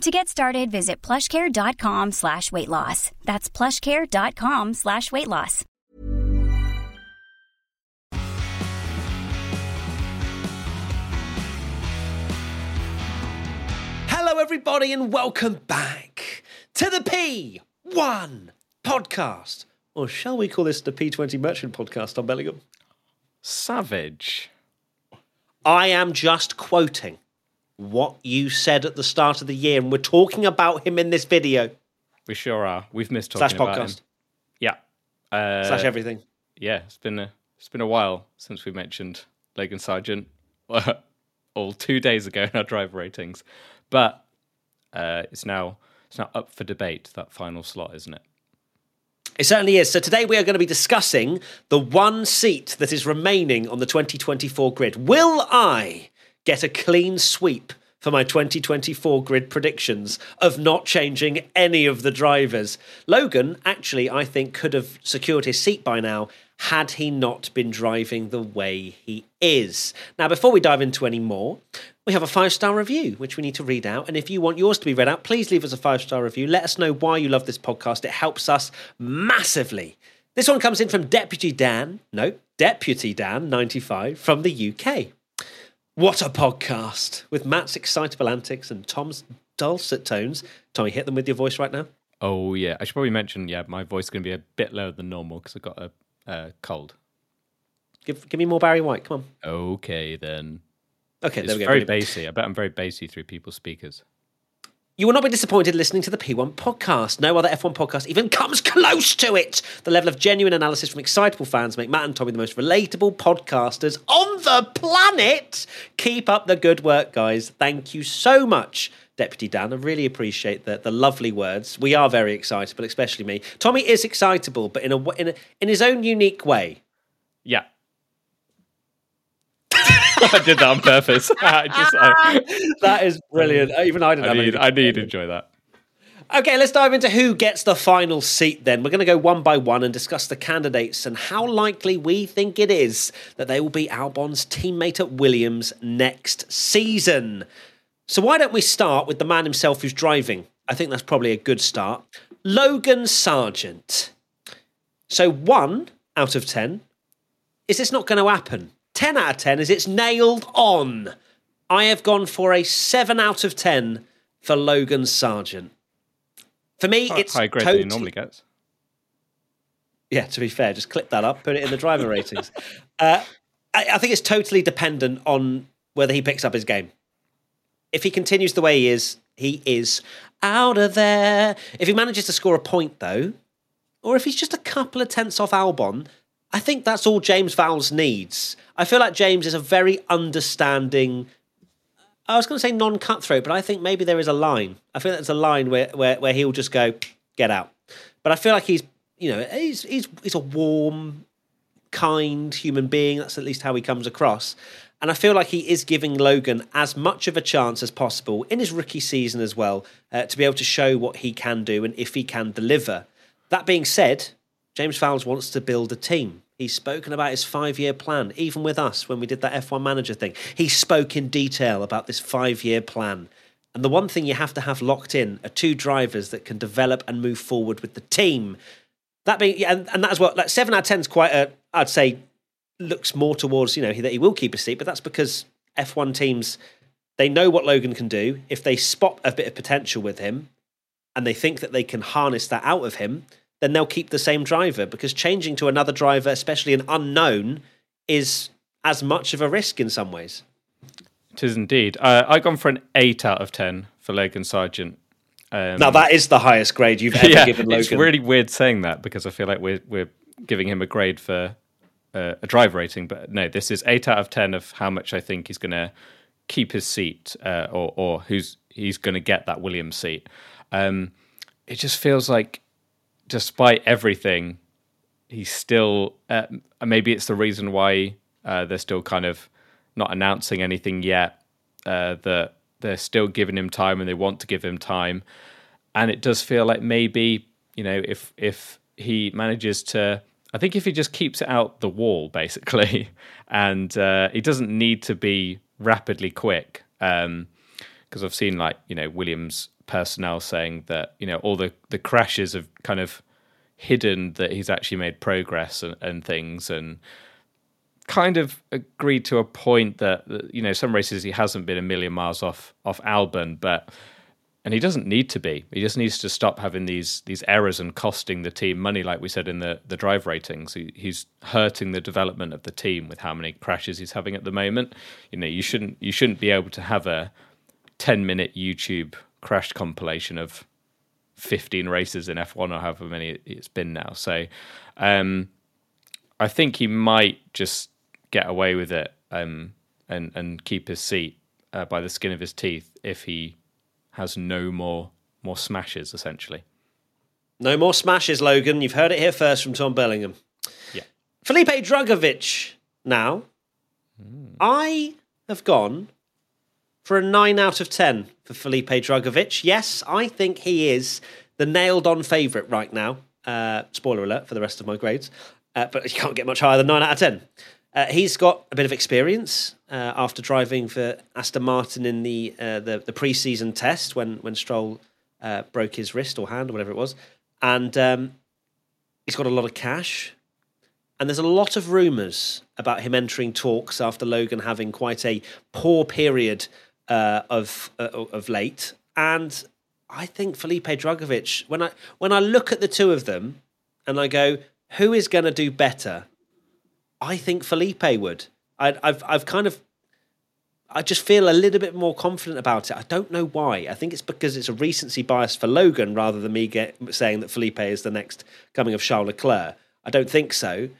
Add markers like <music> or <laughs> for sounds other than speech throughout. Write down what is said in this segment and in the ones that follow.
To get started, visit plushcare.com slash weight loss. That's plushcare.com slash weight loss. Hello, everybody, and welcome back to the P1 podcast. Or shall we call this the P20 Merchant podcast on Bellingham? Savage. I am just quoting what you said at the start of the year, and we're talking about him in this video. We sure are. We've missed Slash talking about him. podcast. Yeah. Uh, Slash everything. yeah, it's been a it's been a while since we mentioned Logan Sargeant. <laughs> all two days ago in our driver ratings, but uh, it's now it's now up for debate that final slot, isn't it? It certainly is. So today we are going to be discussing the one seat that is remaining on the 2024 grid. Will I get a clean sweep for my 2024 grid predictions of not changing any of the drivers? Logan, actually, I think could have secured his seat by now had he not been driving the way he is. Now, before we dive into any more, we have a five star review, which we need to read out. And if you want yours to be read out, please leave us a five star review. Let us know why you love this podcast. It helps us massively. This one comes in from Deputy Dan, no, Deputy Dan 95 from the UK. What a podcast with Matt's excitable antics and Tom's dulcet tones. Tommy, hit them with your voice right now. Oh yeah, I should probably mention. Yeah, my voice is going to be a bit lower than normal because I've got a uh, cold. Give, give me more Barry White. Come on. Okay then. Okay, It's there we go. very bassy. I bet I'm very bassy through people's speakers. You will not be disappointed listening to the P1 podcast. No other F1 podcast even comes close to it. The level of genuine analysis from excitable fans make Matt and Tommy the most relatable podcasters on the planet. Keep up the good work, guys. Thank you so much, Deputy Dan. I really appreciate the, the lovely words. We are very excitable, especially me. Tommy is excitable, but in a, in a in his own unique way. Yeah. <laughs> I did that on purpose. <laughs> I just I, <laughs> That is brilliant. Even I didn't I need I need to enjoy that. Okay, let's dive into who gets the final seat then. We're going to go one by one and discuss the candidates and how likely we think it is that they will be Albon's teammate at Williams next season. So, why don't we start with the man himself who's driving? I think that's probably a good start. Logan Sargeant. So, one out of 10. Is this not going to happen? 10 out of 10 is it's nailed on. I have gone for a 7 out of 10 for Logan Sargeant. For me, it's higher grade than he normally gets. Yeah, to be fair, just clip that up, put it in the driver ratings. <laughs> Uh, I, I think it's totally dependent on whether he picks up his game. If he continues the way he is, he is out of there. If he manages to score a point, though, or if he's just a couple of tenths off Albon, I think that's all James Vowles needs. I feel like James is a very understanding. I was going to say non-cutthroat, but I think maybe there is a line. I feel there's a line where, where where he'll just go get out. But I feel like he's you know he's he's he's a warm, kind human being. That's at least how he comes across. And I feel like he is giving Logan as much of a chance as possible in his rookie season as well uh, to be able to show what he can do and if he can deliver. That being said, James Vowles wants to build a team. He's spoken about his five year plan, even with us when we did that F1 manager thing. He spoke in detail about this five year plan. And the one thing you have to have locked in are two drivers that can develop and move forward with the team. That being, yeah, and, and that as well, like seven out of 10 is quite a, I'd say, looks more towards, you know, that he will keep a seat, but that's because F1 teams, they know what Logan can do. If they spot a bit of potential with him and they think that they can harness that out of him, then they'll keep the same driver because changing to another driver, especially an unknown, is as much of a risk in some ways. It is indeed. Uh, I gone for an eight out of ten for Logan Sargeant. Um, Now, that is the highest grade you've ever <laughs> yeah, given Logan. it's really weird saying that because I feel like we're we're giving him a grade for uh, a drive rating, but no, this is eight out of ten of how much I think he's going to keep his seat, uh, or or who's he's going to get that Williams seat. Um, it just feels like, despite everything, he's still uh, maybe it's the reason why uh, they're still kind of not announcing anything yet. Uh, that they're still giving him time and they want to give him time, and it does feel like maybe you know if if he manages to. I think if he just keeps it out the wall, <laughs> basically, and uh, he doesn't need to be rapidly quick, because um, I've seen like you know Williams personnel saying that you know all the the crashes have kind of hidden that he's actually made progress and, and things and kind of agreed to a point that you know some races he hasn't been a million miles off off Albon, but and he doesn't need to be. He just needs to stop having these these errors and costing the team money, like we said in the the drive ratings. He, he's hurting the development of the team with how many crashes he's having at the moment. You know, you shouldn't you shouldn't be able to have a ten minute YouTube crash compilation of 15 races in F1 or however many it's been now. So um, I think he might just get away with it um, and and keep his seat uh, by the skin of his teeth if he has no more more smashes essentially. No more smashes, Logan. You've heard it here first from Tom Bellingham. Yeah. Felipe Drugovich now. Mm. I have gone for a 9 out of 10 for Felipe Drugovich. Yes, I think he is the nailed on favourite right now. Uh, spoiler alert for the rest of my grades. Uh, but you can't get much higher than 9 out of 10. Uh, he's got a bit of experience uh, after driving for Aston Martin in the uh, the, the pre-season test when when Stroll uh, broke his wrist or hand or whatever it was, and um, he's got a lot of cash. And there's a lot of rumours about him entering talks after Logan having quite a poor period uh, of uh, of late, and I think Felipe Drugovich. When I when I look at the two of them, and I go, who is going to do better? I think Felipe would. I, I've I've kind of I just feel a little bit more confident about it. I don't know why. I think it's because it's a recency bias for Logan rather than me get, saying that Felipe is the next coming of Charles Leclerc. I don't think so.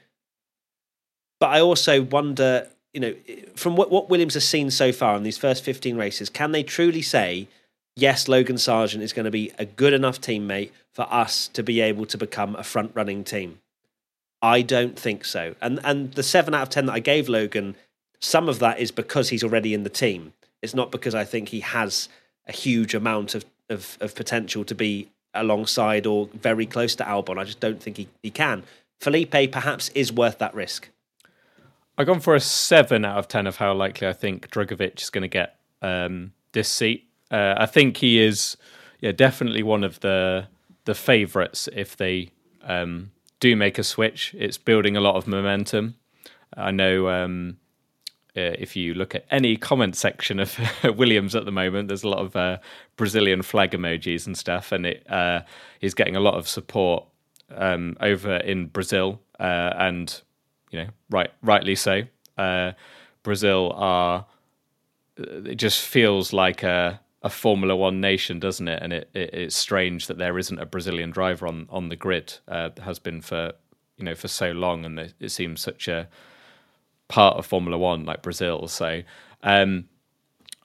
But I also wonder you know, from what, what Williams has seen so far in these first 15 races, can they truly say, yes, Logan Sargeant is going to be a good enough teammate for us to be able to become a front running team? I don't think so. And and the seven out of ten that I gave Logan, some of that is because he's already in the team. It's not because I think he has a huge amount of, of, of potential to be alongside or very close to Albon. I just don't think he, he can. Felipe perhaps is worth that risk. I've gone for a seven out of ten of how likely I think Drugovich is going to get um, this seat. Uh, I think he is, yeah, definitely one of the the favourites if they um, do make a switch. It's building a lot of momentum. I know um, uh, if you look at any comment section of <laughs> Williams at the moment, there's a lot of uh, Brazilian flag emojis and stuff, and it uh, he's getting a lot of support um, over in Brazil uh, and you know, right, rightly so. Uh, Brazil are. Uh, it just feels like a, a Formula One nation, doesn't it? And it, it, it's strange that there isn't a Brazilian driver on on the grid. Uh, has been for you know for so long, and it, seems such a part of Formula One, like Brazil. So. Um,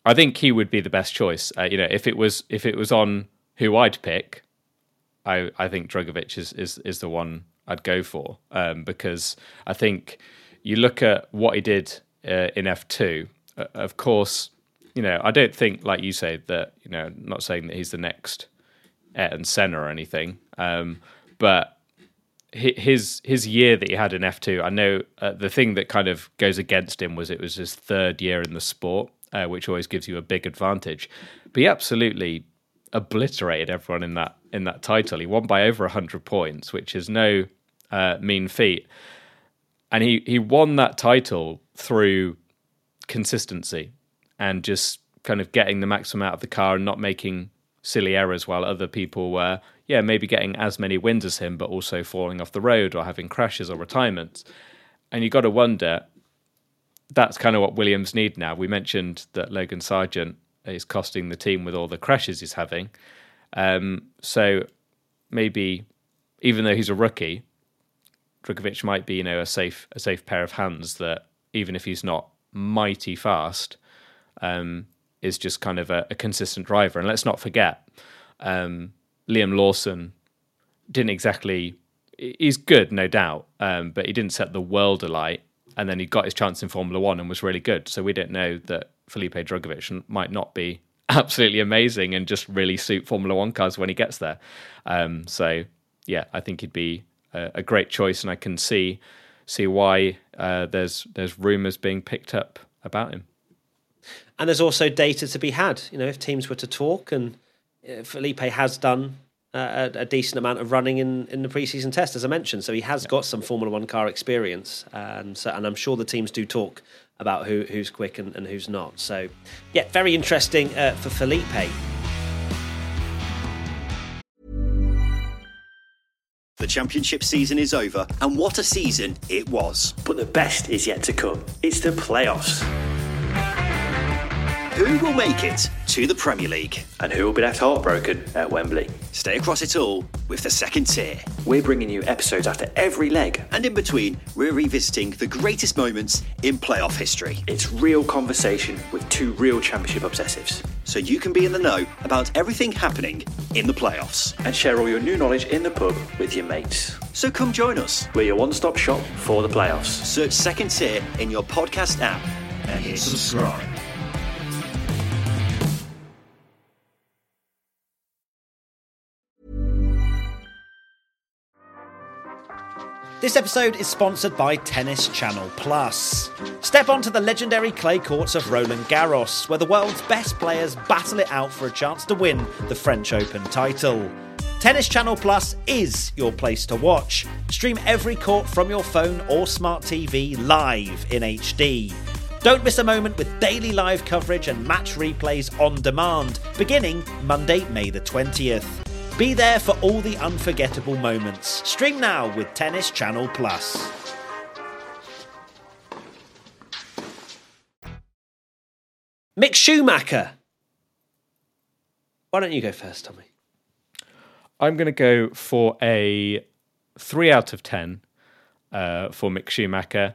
I think he would be the best choice. Uh, you know, if it was if it was on who I'd pick, I I think Drugovich is is is the one I'd go for um, because I think you look at what he did uh, in F2. Uh, of course, you know I don't think, like you say, that you know, not saying that he's the next Ayrton Senna or anything, um, but his his year that he had in F2, I know uh, the thing that kind of goes against him was it was his third year in the sport, uh, which always gives you a big advantage. But he absolutely obliterated everyone in that in that title. He won by over hundred points, which is no uh, mean feat. And he, he won that title through consistency and just kind of getting the maximum out of the car and not making silly errors while other people were, yeah, maybe getting as many wins as him, but also falling off the road or having crashes or retirements. And you got to wonder, that's kind of what Williams need now. We mentioned that Logan Sargeant is costing the team with all the crashes he's having. Um, so maybe, even though he's a rookie, Drugovich might be, you know, a safe a safe pair of hands that even if he's not mighty fast, um, is just kind of a, a, consistent driver. And let's not forget, um, Liam Lawson didn't exactly he's good, no doubt, um, but he didn't set the world alight. And then he got his chance in Formula One and was really good. So we didn't know that Felipe Drugovich might not be <laughs> absolutely amazing and just really suit Formula One cars when he gets there. Um, so yeah, I think he'd be a, a, great choice, and I can see see why uh, there's there's rumours being picked up about him. And there's also data to be had. You know, if teams were to talk, and uh, Felipe has done a, a, decent amount of running in, in the preseason test, as I mentioned. So he has yeah. got some Formula One car experience, and so, and I'm sure the teams do talk about who who's quick and, and who's not. So, yeah, very interesting uh, for Felipe. The championship season is over, and what a season it was. But the best is yet to come. It's the playoffs. Who will make it to the Premier League? And who will be left heartbroken at Wembley? Stay across it all with the second tier. We're bringing you episodes after every leg. And in between, we're revisiting the greatest moments in playoff history. It's real conversation with two real championship obsessives. So you can be in the know about everything happening in the playoffs. And share all your new knowledge in the pub with your mates. So come join us. We're your one stop shop for the playoffs. Search second tier in your podcast app and hit subscribe. This episode is sponsored by Tennis Channel Plus. Step onto the legendary clay courts of Roland Garros, where the world's best players battle it out for a chance to win the French Open title. Tennis Channel Plus is your place to watch. Stream every court from your phone or smart TV live in HD. Don't miss a moment with daily live coverage and match replays on demand, beginning Monday, May the 20th. Be there for all the unforgettable moments. Stream now with Tennis Channel Plus. Mick Schumacher. Why don't you go first, Tommy? I'm going to go for a three out of ten uh, for Mick Schumacher.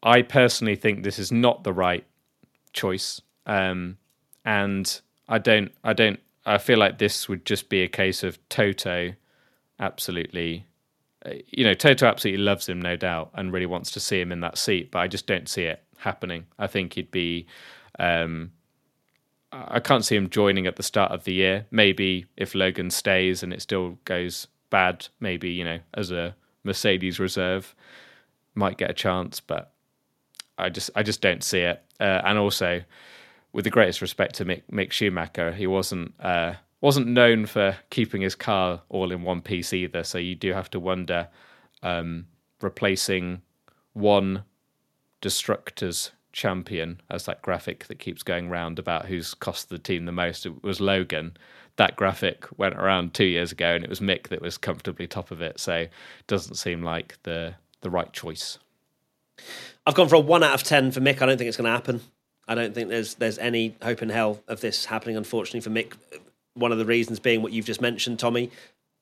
I personally think this is not the right choice, um, and I don't, I don't I feel like this would just be a case of Toto absolutely uh, you know Toto absolutely loves him no doubt and really wants to see him in that seat but I just don't see it happening. I think he'd be um, I can't see him joining at the start of the year. Maybe if Logan stays and it still goes bad maybe you know as a Mercedes reserve might get a chance but I just I just don't see it. Uh, and also with the greatest respect to Mick, Mick Schumacher, he wasn't uh, wasn't known for keeping his car all in one piece either. So you do have to wonder um, replacing one destructors champion as that graphic that keeps going round about who's cost the team the most. It was Logan. That graphic went around two years ago, and it was Mick that was comfortably top of it. So it doesn't seem like the the right choice. I've gone for a one out of ten for Mick. I don't think it's going to happen. I don't think there's there's any hope in hell of this happening. Unfortunately for Mick, one of the reasons being what you've just mentioned, Tommy.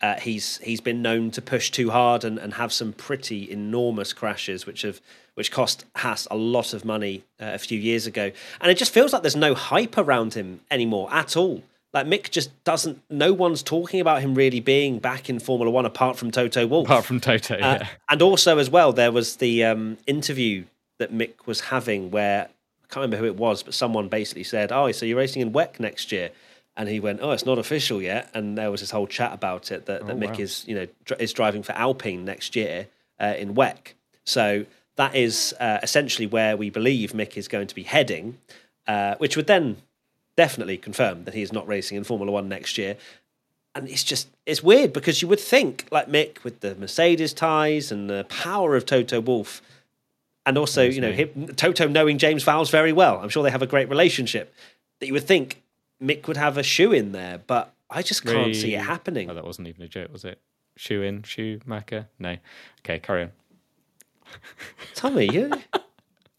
Uh, he's he's been known to push too hard and, and have some pretty enormous crashes, which have which cost Haas a lot of money uh, a few years ago. And it just feels like there's no hype around him anymore at all. Like Mick just doesn't. No one's talking about him really being back in Formula One apart from Toto Wolff. Apart from Toto, uh, yeah. And also as well, there was the um, interview that Mick was having where can't remember who it was, but someone basically said, "Oh, so you're racing in WEC next year." And he went, "Oh, it's not official yet." And there was this whole chat about it that, that oh, Mick wow. is, you know, dr- is driving for Alpine next year uh, in WEC. So that is uh, essentially where we believe Mick is going to be heading, uh, which would then definitely confirm that he is not racing in Formula One next year. And it's just it's weird because you would think like Mick with the Mercedes ties and the power of Toto Wolff and also you know him, Toto knowing James Vowles very well. I'm sure they have a great relationship. That you would think Mick would have a shoe in there, but I just can't Re- see it happening. Oh, that wasn't even a joke, was it? Shoe in, shoe macker? No. Okay, carry on. <laughs> Tommy, you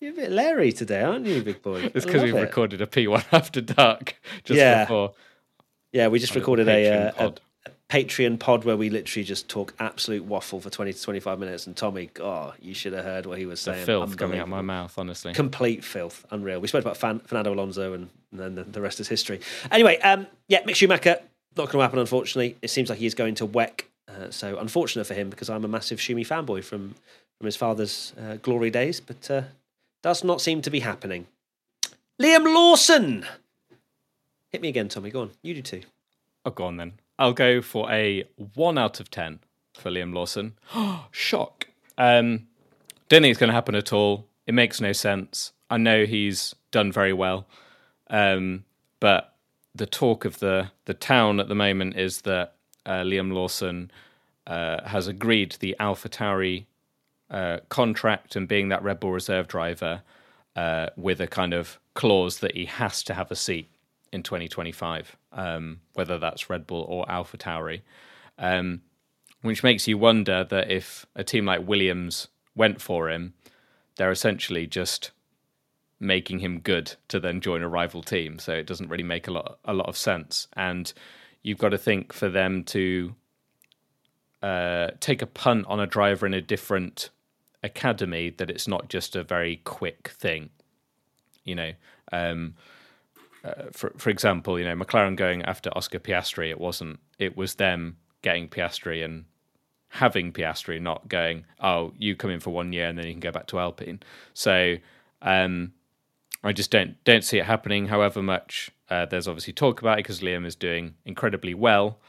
you're a bit Larry today, aren't you, big boy? It's because we recorded a P1 <laughs> after dark just yeah. before. Yeah, we just recorded a, uh, a, Patreon pod where we literally just talk absolute waffle for 20 to 25 minutes. And Tommy, oh, you should have heard what he was saying. The filth coming out of my mouth, honestly. Complete filth. Unreal. We spoke about Fan, Fernando Alonso and, and then the, the, rest is history. Anyway, um, yeah, Mick Schumacher, not going to happen, unfortunately. It seems like he is going to WEC Uh, so unfortunate for him because I'm a massive Schumi fanboy from from his father's uh, glory days, but uh, does not seem to be happening. Liam Lawson, hit me again, Tommy. Go on, you do too. Oh, go on then. I'll go for a one out of ten for Liam Lawson. <gasps> Shock. Um, don't think it's going to happen at all. It makes no sense. I know he's done very well, um, but the talk of the the town at the moment is that uh, Liam Lawson uh, has agreed the AlphaTauri uh, contract and being that Red Bull reserve driver uh, with a kind of clause that he has to have a seat in 2025, um, whether that's Red Bull or AlphaTauri, um, which makes you wonder that if a team like Williams went for him, they're essentially just making him good to then join a rival team. So it doesn't really make a lot a lot of sense. And you've got to think for them to uh, take a punt on a driver in a different academy that it's not just a very quick thing. You know, um, uh, for for example, you know McLaren going after Oscar Piastri, it wasn't. It was them getting Piastri and having Piastri, not going, oh, you come in for one year and then you can go back to Alpine. So um, I just don't don't see it happening. However much uh, there's obviously talk about it because Liam is doing incredibly well.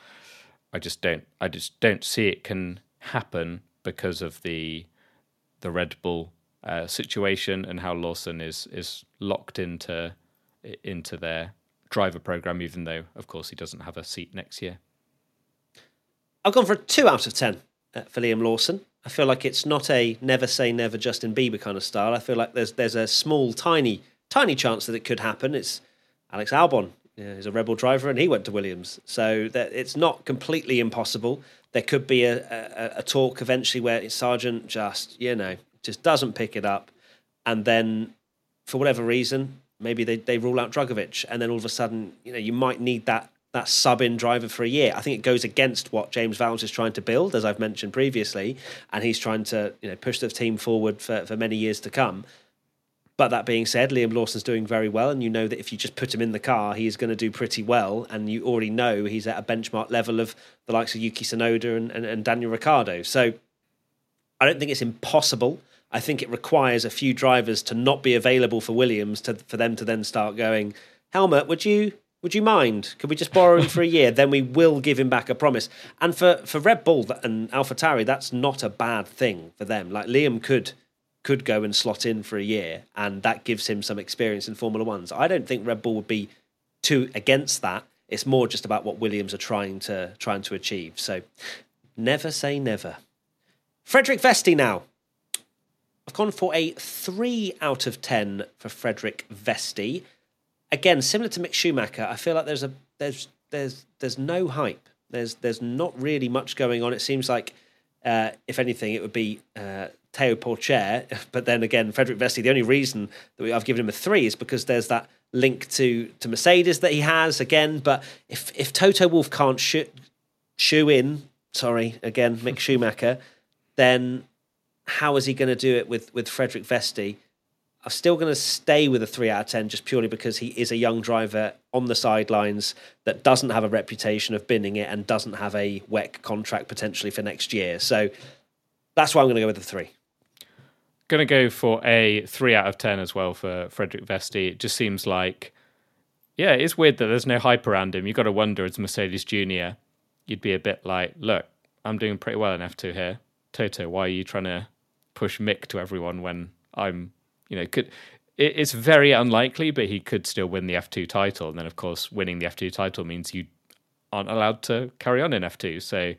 I just don't I just don't see it can happen because of the the Red Bull uh, situation and how Lawson is is locked into into their driver program, even though of course he doesn't have a seat next year. I've gone for a two out of ten uh, for Liam Lawson. I feel like it's not a never say never Justin Bieber kind of style. I feel like there's there's a small, tiny, tiny chance that it could happen. It's Alex Albon. Yeah, he's a Red Bull driver and he went to Williams. So that it's not completely impossible. There could be a, a, a talk eventually where Sargeant just, you know, just doesn't pick it up. And then for whatever reason, maybe they, they rule out Drugovich. And then all of a sudden, you know, you might need that that sub in driver for a year. I think it goes against what James Vowles is trying to build, as I've mentioned previously, and he's trying to you know push the team forward for, for many years to come. But that being said, Liam Lawson's doing very well, and you know that if you just put him in the car, he's going to do pretty well. And you already know he's at a benchmark level of the likes of Yuki Tsunoda and, and, and Daniel Ricciardo. So I don't think it's impossible. I think it requires a few drivers to not be available for Williams to for them to then start going. Helmut, would you would you mind? Could we just borrow him for a year? Then we will give him back a promise. And for, for Red Bull and AlphaTauri, that's not a bad thing for them. Like Liam could could go and slot in for a year, and that gives him some experience in Formula Ones. I don't think Red Bull would be too against that. It's more just about what Williams are trying to trying to achieve. So never say never. Frederik Vesti now. I've gone for a three out of ten for Frederik Vesti again, similar to Mick Schumacher, I feel like there's a there's there's there's no hype. There's there's not really much going on. It seems like uh, if anything, it would be uh, Théo Pourchaire. <laughs> But then again, Frederik Vesti. The only reason that we, I've given him a three is because there's that link to to Mercedes that he has again. But if if Toto Wolff can't shoot shoe in, sorry again, Mick Schumacher, then how is he going to do it with with Frederik Vesti? I'm still going to stay with a three out of 10 just purely because he is a young driver on the sidelines that doesn't have a reputation of binning it and doesn't have a WEC contract potentially for next year. So that's why I'm going to go with the three. Going to go for a three out of 10 as well for Frederik Vesti. It just seems like, yeah, it's weird that there's no hype around him. You've got to wonder as Mercedes Junior, you'd be a bit like, look, I'm doing pretty well in F2 here. Toto, why are you trying to push Mick to everyone when I'm you know, could it's very unlikely, but he could still win the F2 title. And then, of course, winning the F2 title means you aren't allowed to carry on in F2. So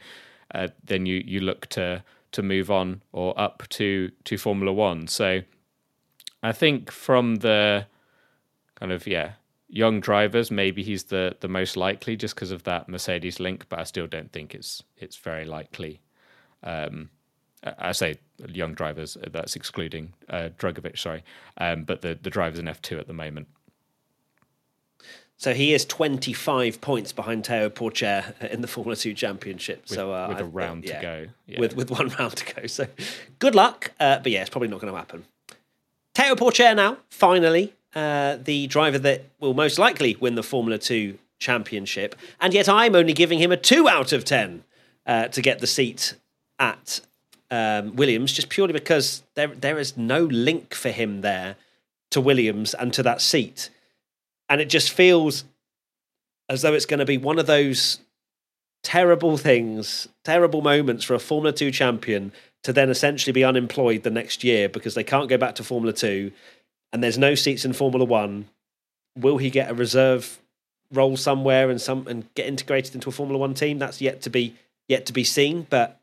uh, then you you look to to move on or up to to Formula One. So I think from the kind of yeah young drivers, maybe he's the the most likely just because of that Mercedes link. But I still don't think it's it's very likely. Um, I say young drivers. That's excluding uh, Drugovich, sorry, um, but the the drivers in F two at the moment. So he is 25 points behind Théo Pourchaire in the Formula 2 Championship. With, so uh, with a round yeah, to go. Yeah. With with one <laughs> round to go. So good luck. Uh, but yeah, it's probably not going to happen. Théo Pourchaire now, finally, uh, the driver that will most likely win the Formula 2 Championship. And yet I'm only giving him a 2 out of 10. uh, to get the seat at um, Williams, just purely because there there is no link for him there to Williams and to that seat, and it just feels as though it's going to be one of those terrible things, terrible moments for a Formula Two champion to then essentially be unemployed the next year because they can't go back to Formula Two, and there's no seats in Formula One. Will he get a reserve role somewhere and some and get integrated into a Formula One team? That's yet to be yet to be seen, but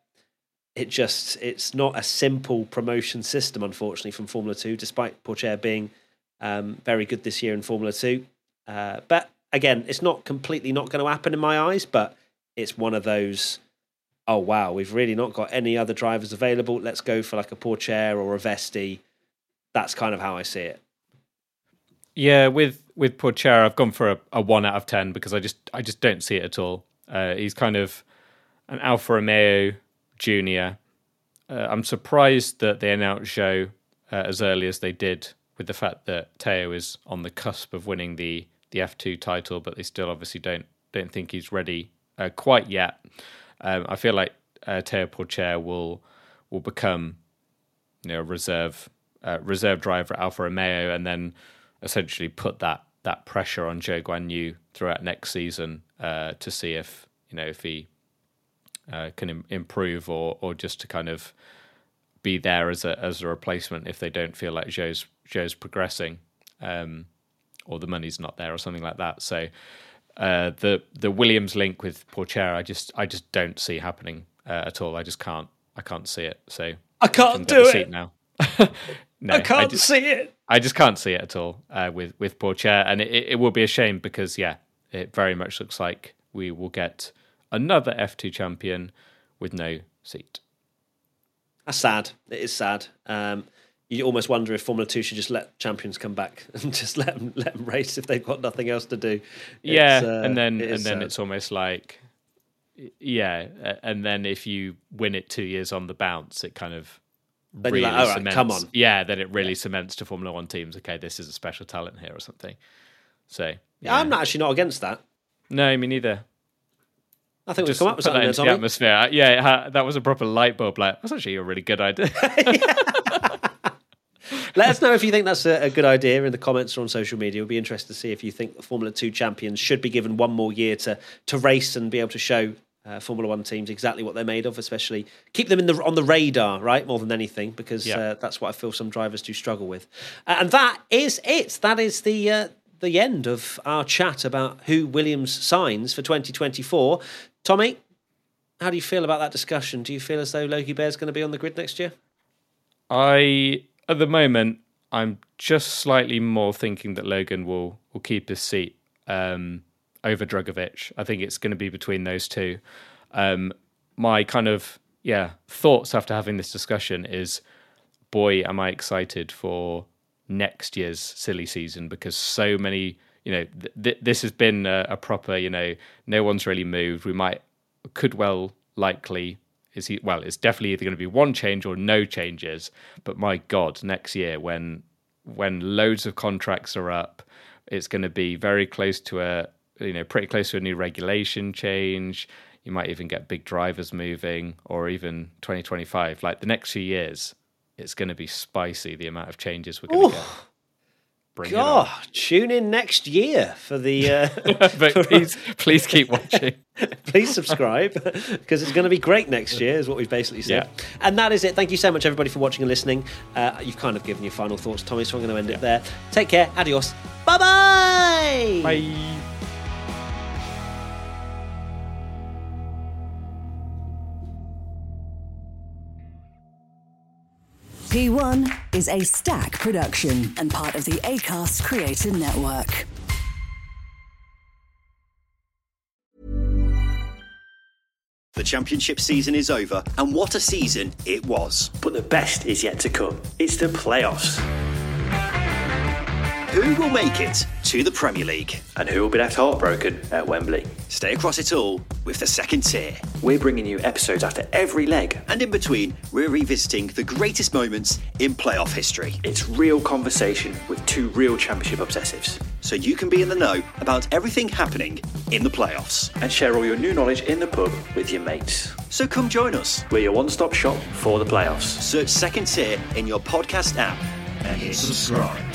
it just it's not a simple promotion system, unfortunately, from Formula Two, despite Pourchaire being um, very good this year in Formula Two. Uh, but again, it's not completely not going to happen in my eyes, but it's one of those. Oh wow, we've really not got any other drivers available. Let's go for like a Pourchaire or a Vesti. That's kind of how I see it. Yeah, with with Pourchaire, I've gone for a, a, one out of ten because I just I just don't see it at all. Uh, he's kind of an Alfa Romeo junior. Uh, I'm surprised that they announced Zhou uh, as early as they did, with the fact that Teo is on the cusp of winning the the F2 title, but they still obviously don't don't think he's ready uh, quite yet. Um, I feel like uh, Teo Pourchaire will will become you know reserve uh, reserve driver at Alfa Romeo, and then essentially put that that pressure on Zhou Guanyu throughout next season uh, to see if you know if he uh, can Im- improve or or just to kind of be there as a as a replacement if they don't feel like Joe's Zhou's progressing um, or the money's not there or something like that. So uh, the the Williams link with Pourchaire, I just I just don't see happening uh, at all. I just can't I can't see it. So I can't do it now. <laughs> no, I can't I just, see it. I just can't see it at all uh, with with Pourchaire, and it, it will be a shame because yeah, it very much looks like we will get another F2 champion with no seat. That's sad. It is sad. Um, you almost wonder if Formula Two should just let champions come back <laughs> and just let them let them race if they've got nothing else to do. Yeah, uh, and then and then sad. it's almost like yeah, and then if you win it two years on the bounce, it kind of then really like, cements. come on. Yeah, then it really yeah. cements to Formula One teams. Okay, this is a special talent here or something. So yeah. I'm not actually not against that. No, me neither. I think we've come up with something Tommy. The atmosphere. Yeah, that was a proper light bulb. Like that's actually a really good idea. <laughs> Let us know if you think that's a, a, good idea in the comments or on social media. We'll be interested to see if you think the Formula Two champions should be given one more year to to race and be able to show uh, Formula One teams exactly what they're made of, especially keep them in the on the radar, right? More than anything, because yeah. uh, that's what I feel some drivers do struggle with. Uh, and that is it. That is the uh, the end of our chat about who Williams signs for 2024. Tommy, how do you feel about that discussion? Do you feel as though Logie Bair's going to be on the grid next year? I, at the moment, I'm just slightly more thinking that Logan will will keep his seat um, over Drugovich. I think it's going to be between those two. Um, my kind of yeah thoughts after having this discussion is, boy, am I excited for next year's silly season because so many you know th- th- this has been a, a, proper you know no one's really moved. We might could well likely is he well it's definitely either going to be one change or no changes. But my god next year when when loads of contracts are up it's going to be very close to a you know pretty close to a new regulation change. You might even get big drivers moving or even 2025 like the next few years it's going to be spicy the amount of changes we're going to get. Bring God, tune in next year for the. Uh, <laughs> <laughs> but please, <laughs> please keep watching. please subscribe because it's going to be great next year, is what we've basically said. Yeah. And that is it. Thank you so much, everybody, for watching and listening. Uh, you've kind of given your final thoughts, Tommy, so I'm going to end yeah. it there. Take care. Adios. Bye-bye. Bye. P1 is a stack production and part of the ACAST Creator Network. The championship season is over, and what a season it was. But the best is yet to come. It's the playoffs. Who will make it to the Premier League? And who will be left heartbroken at Wembley? Stay across it all with the second tier. We're bringing you episodes after every leg. And in between, we're revisiting the greatest moments in playoff history. It's real conversation with two real championship obsessives. So you can be in the know about everything happening in the playoffs. And share all your new knowledge in the pub with your mates. So come join us. We're your one stop shop for the playoffs. Search second tier in your podcast app and hit subscribe.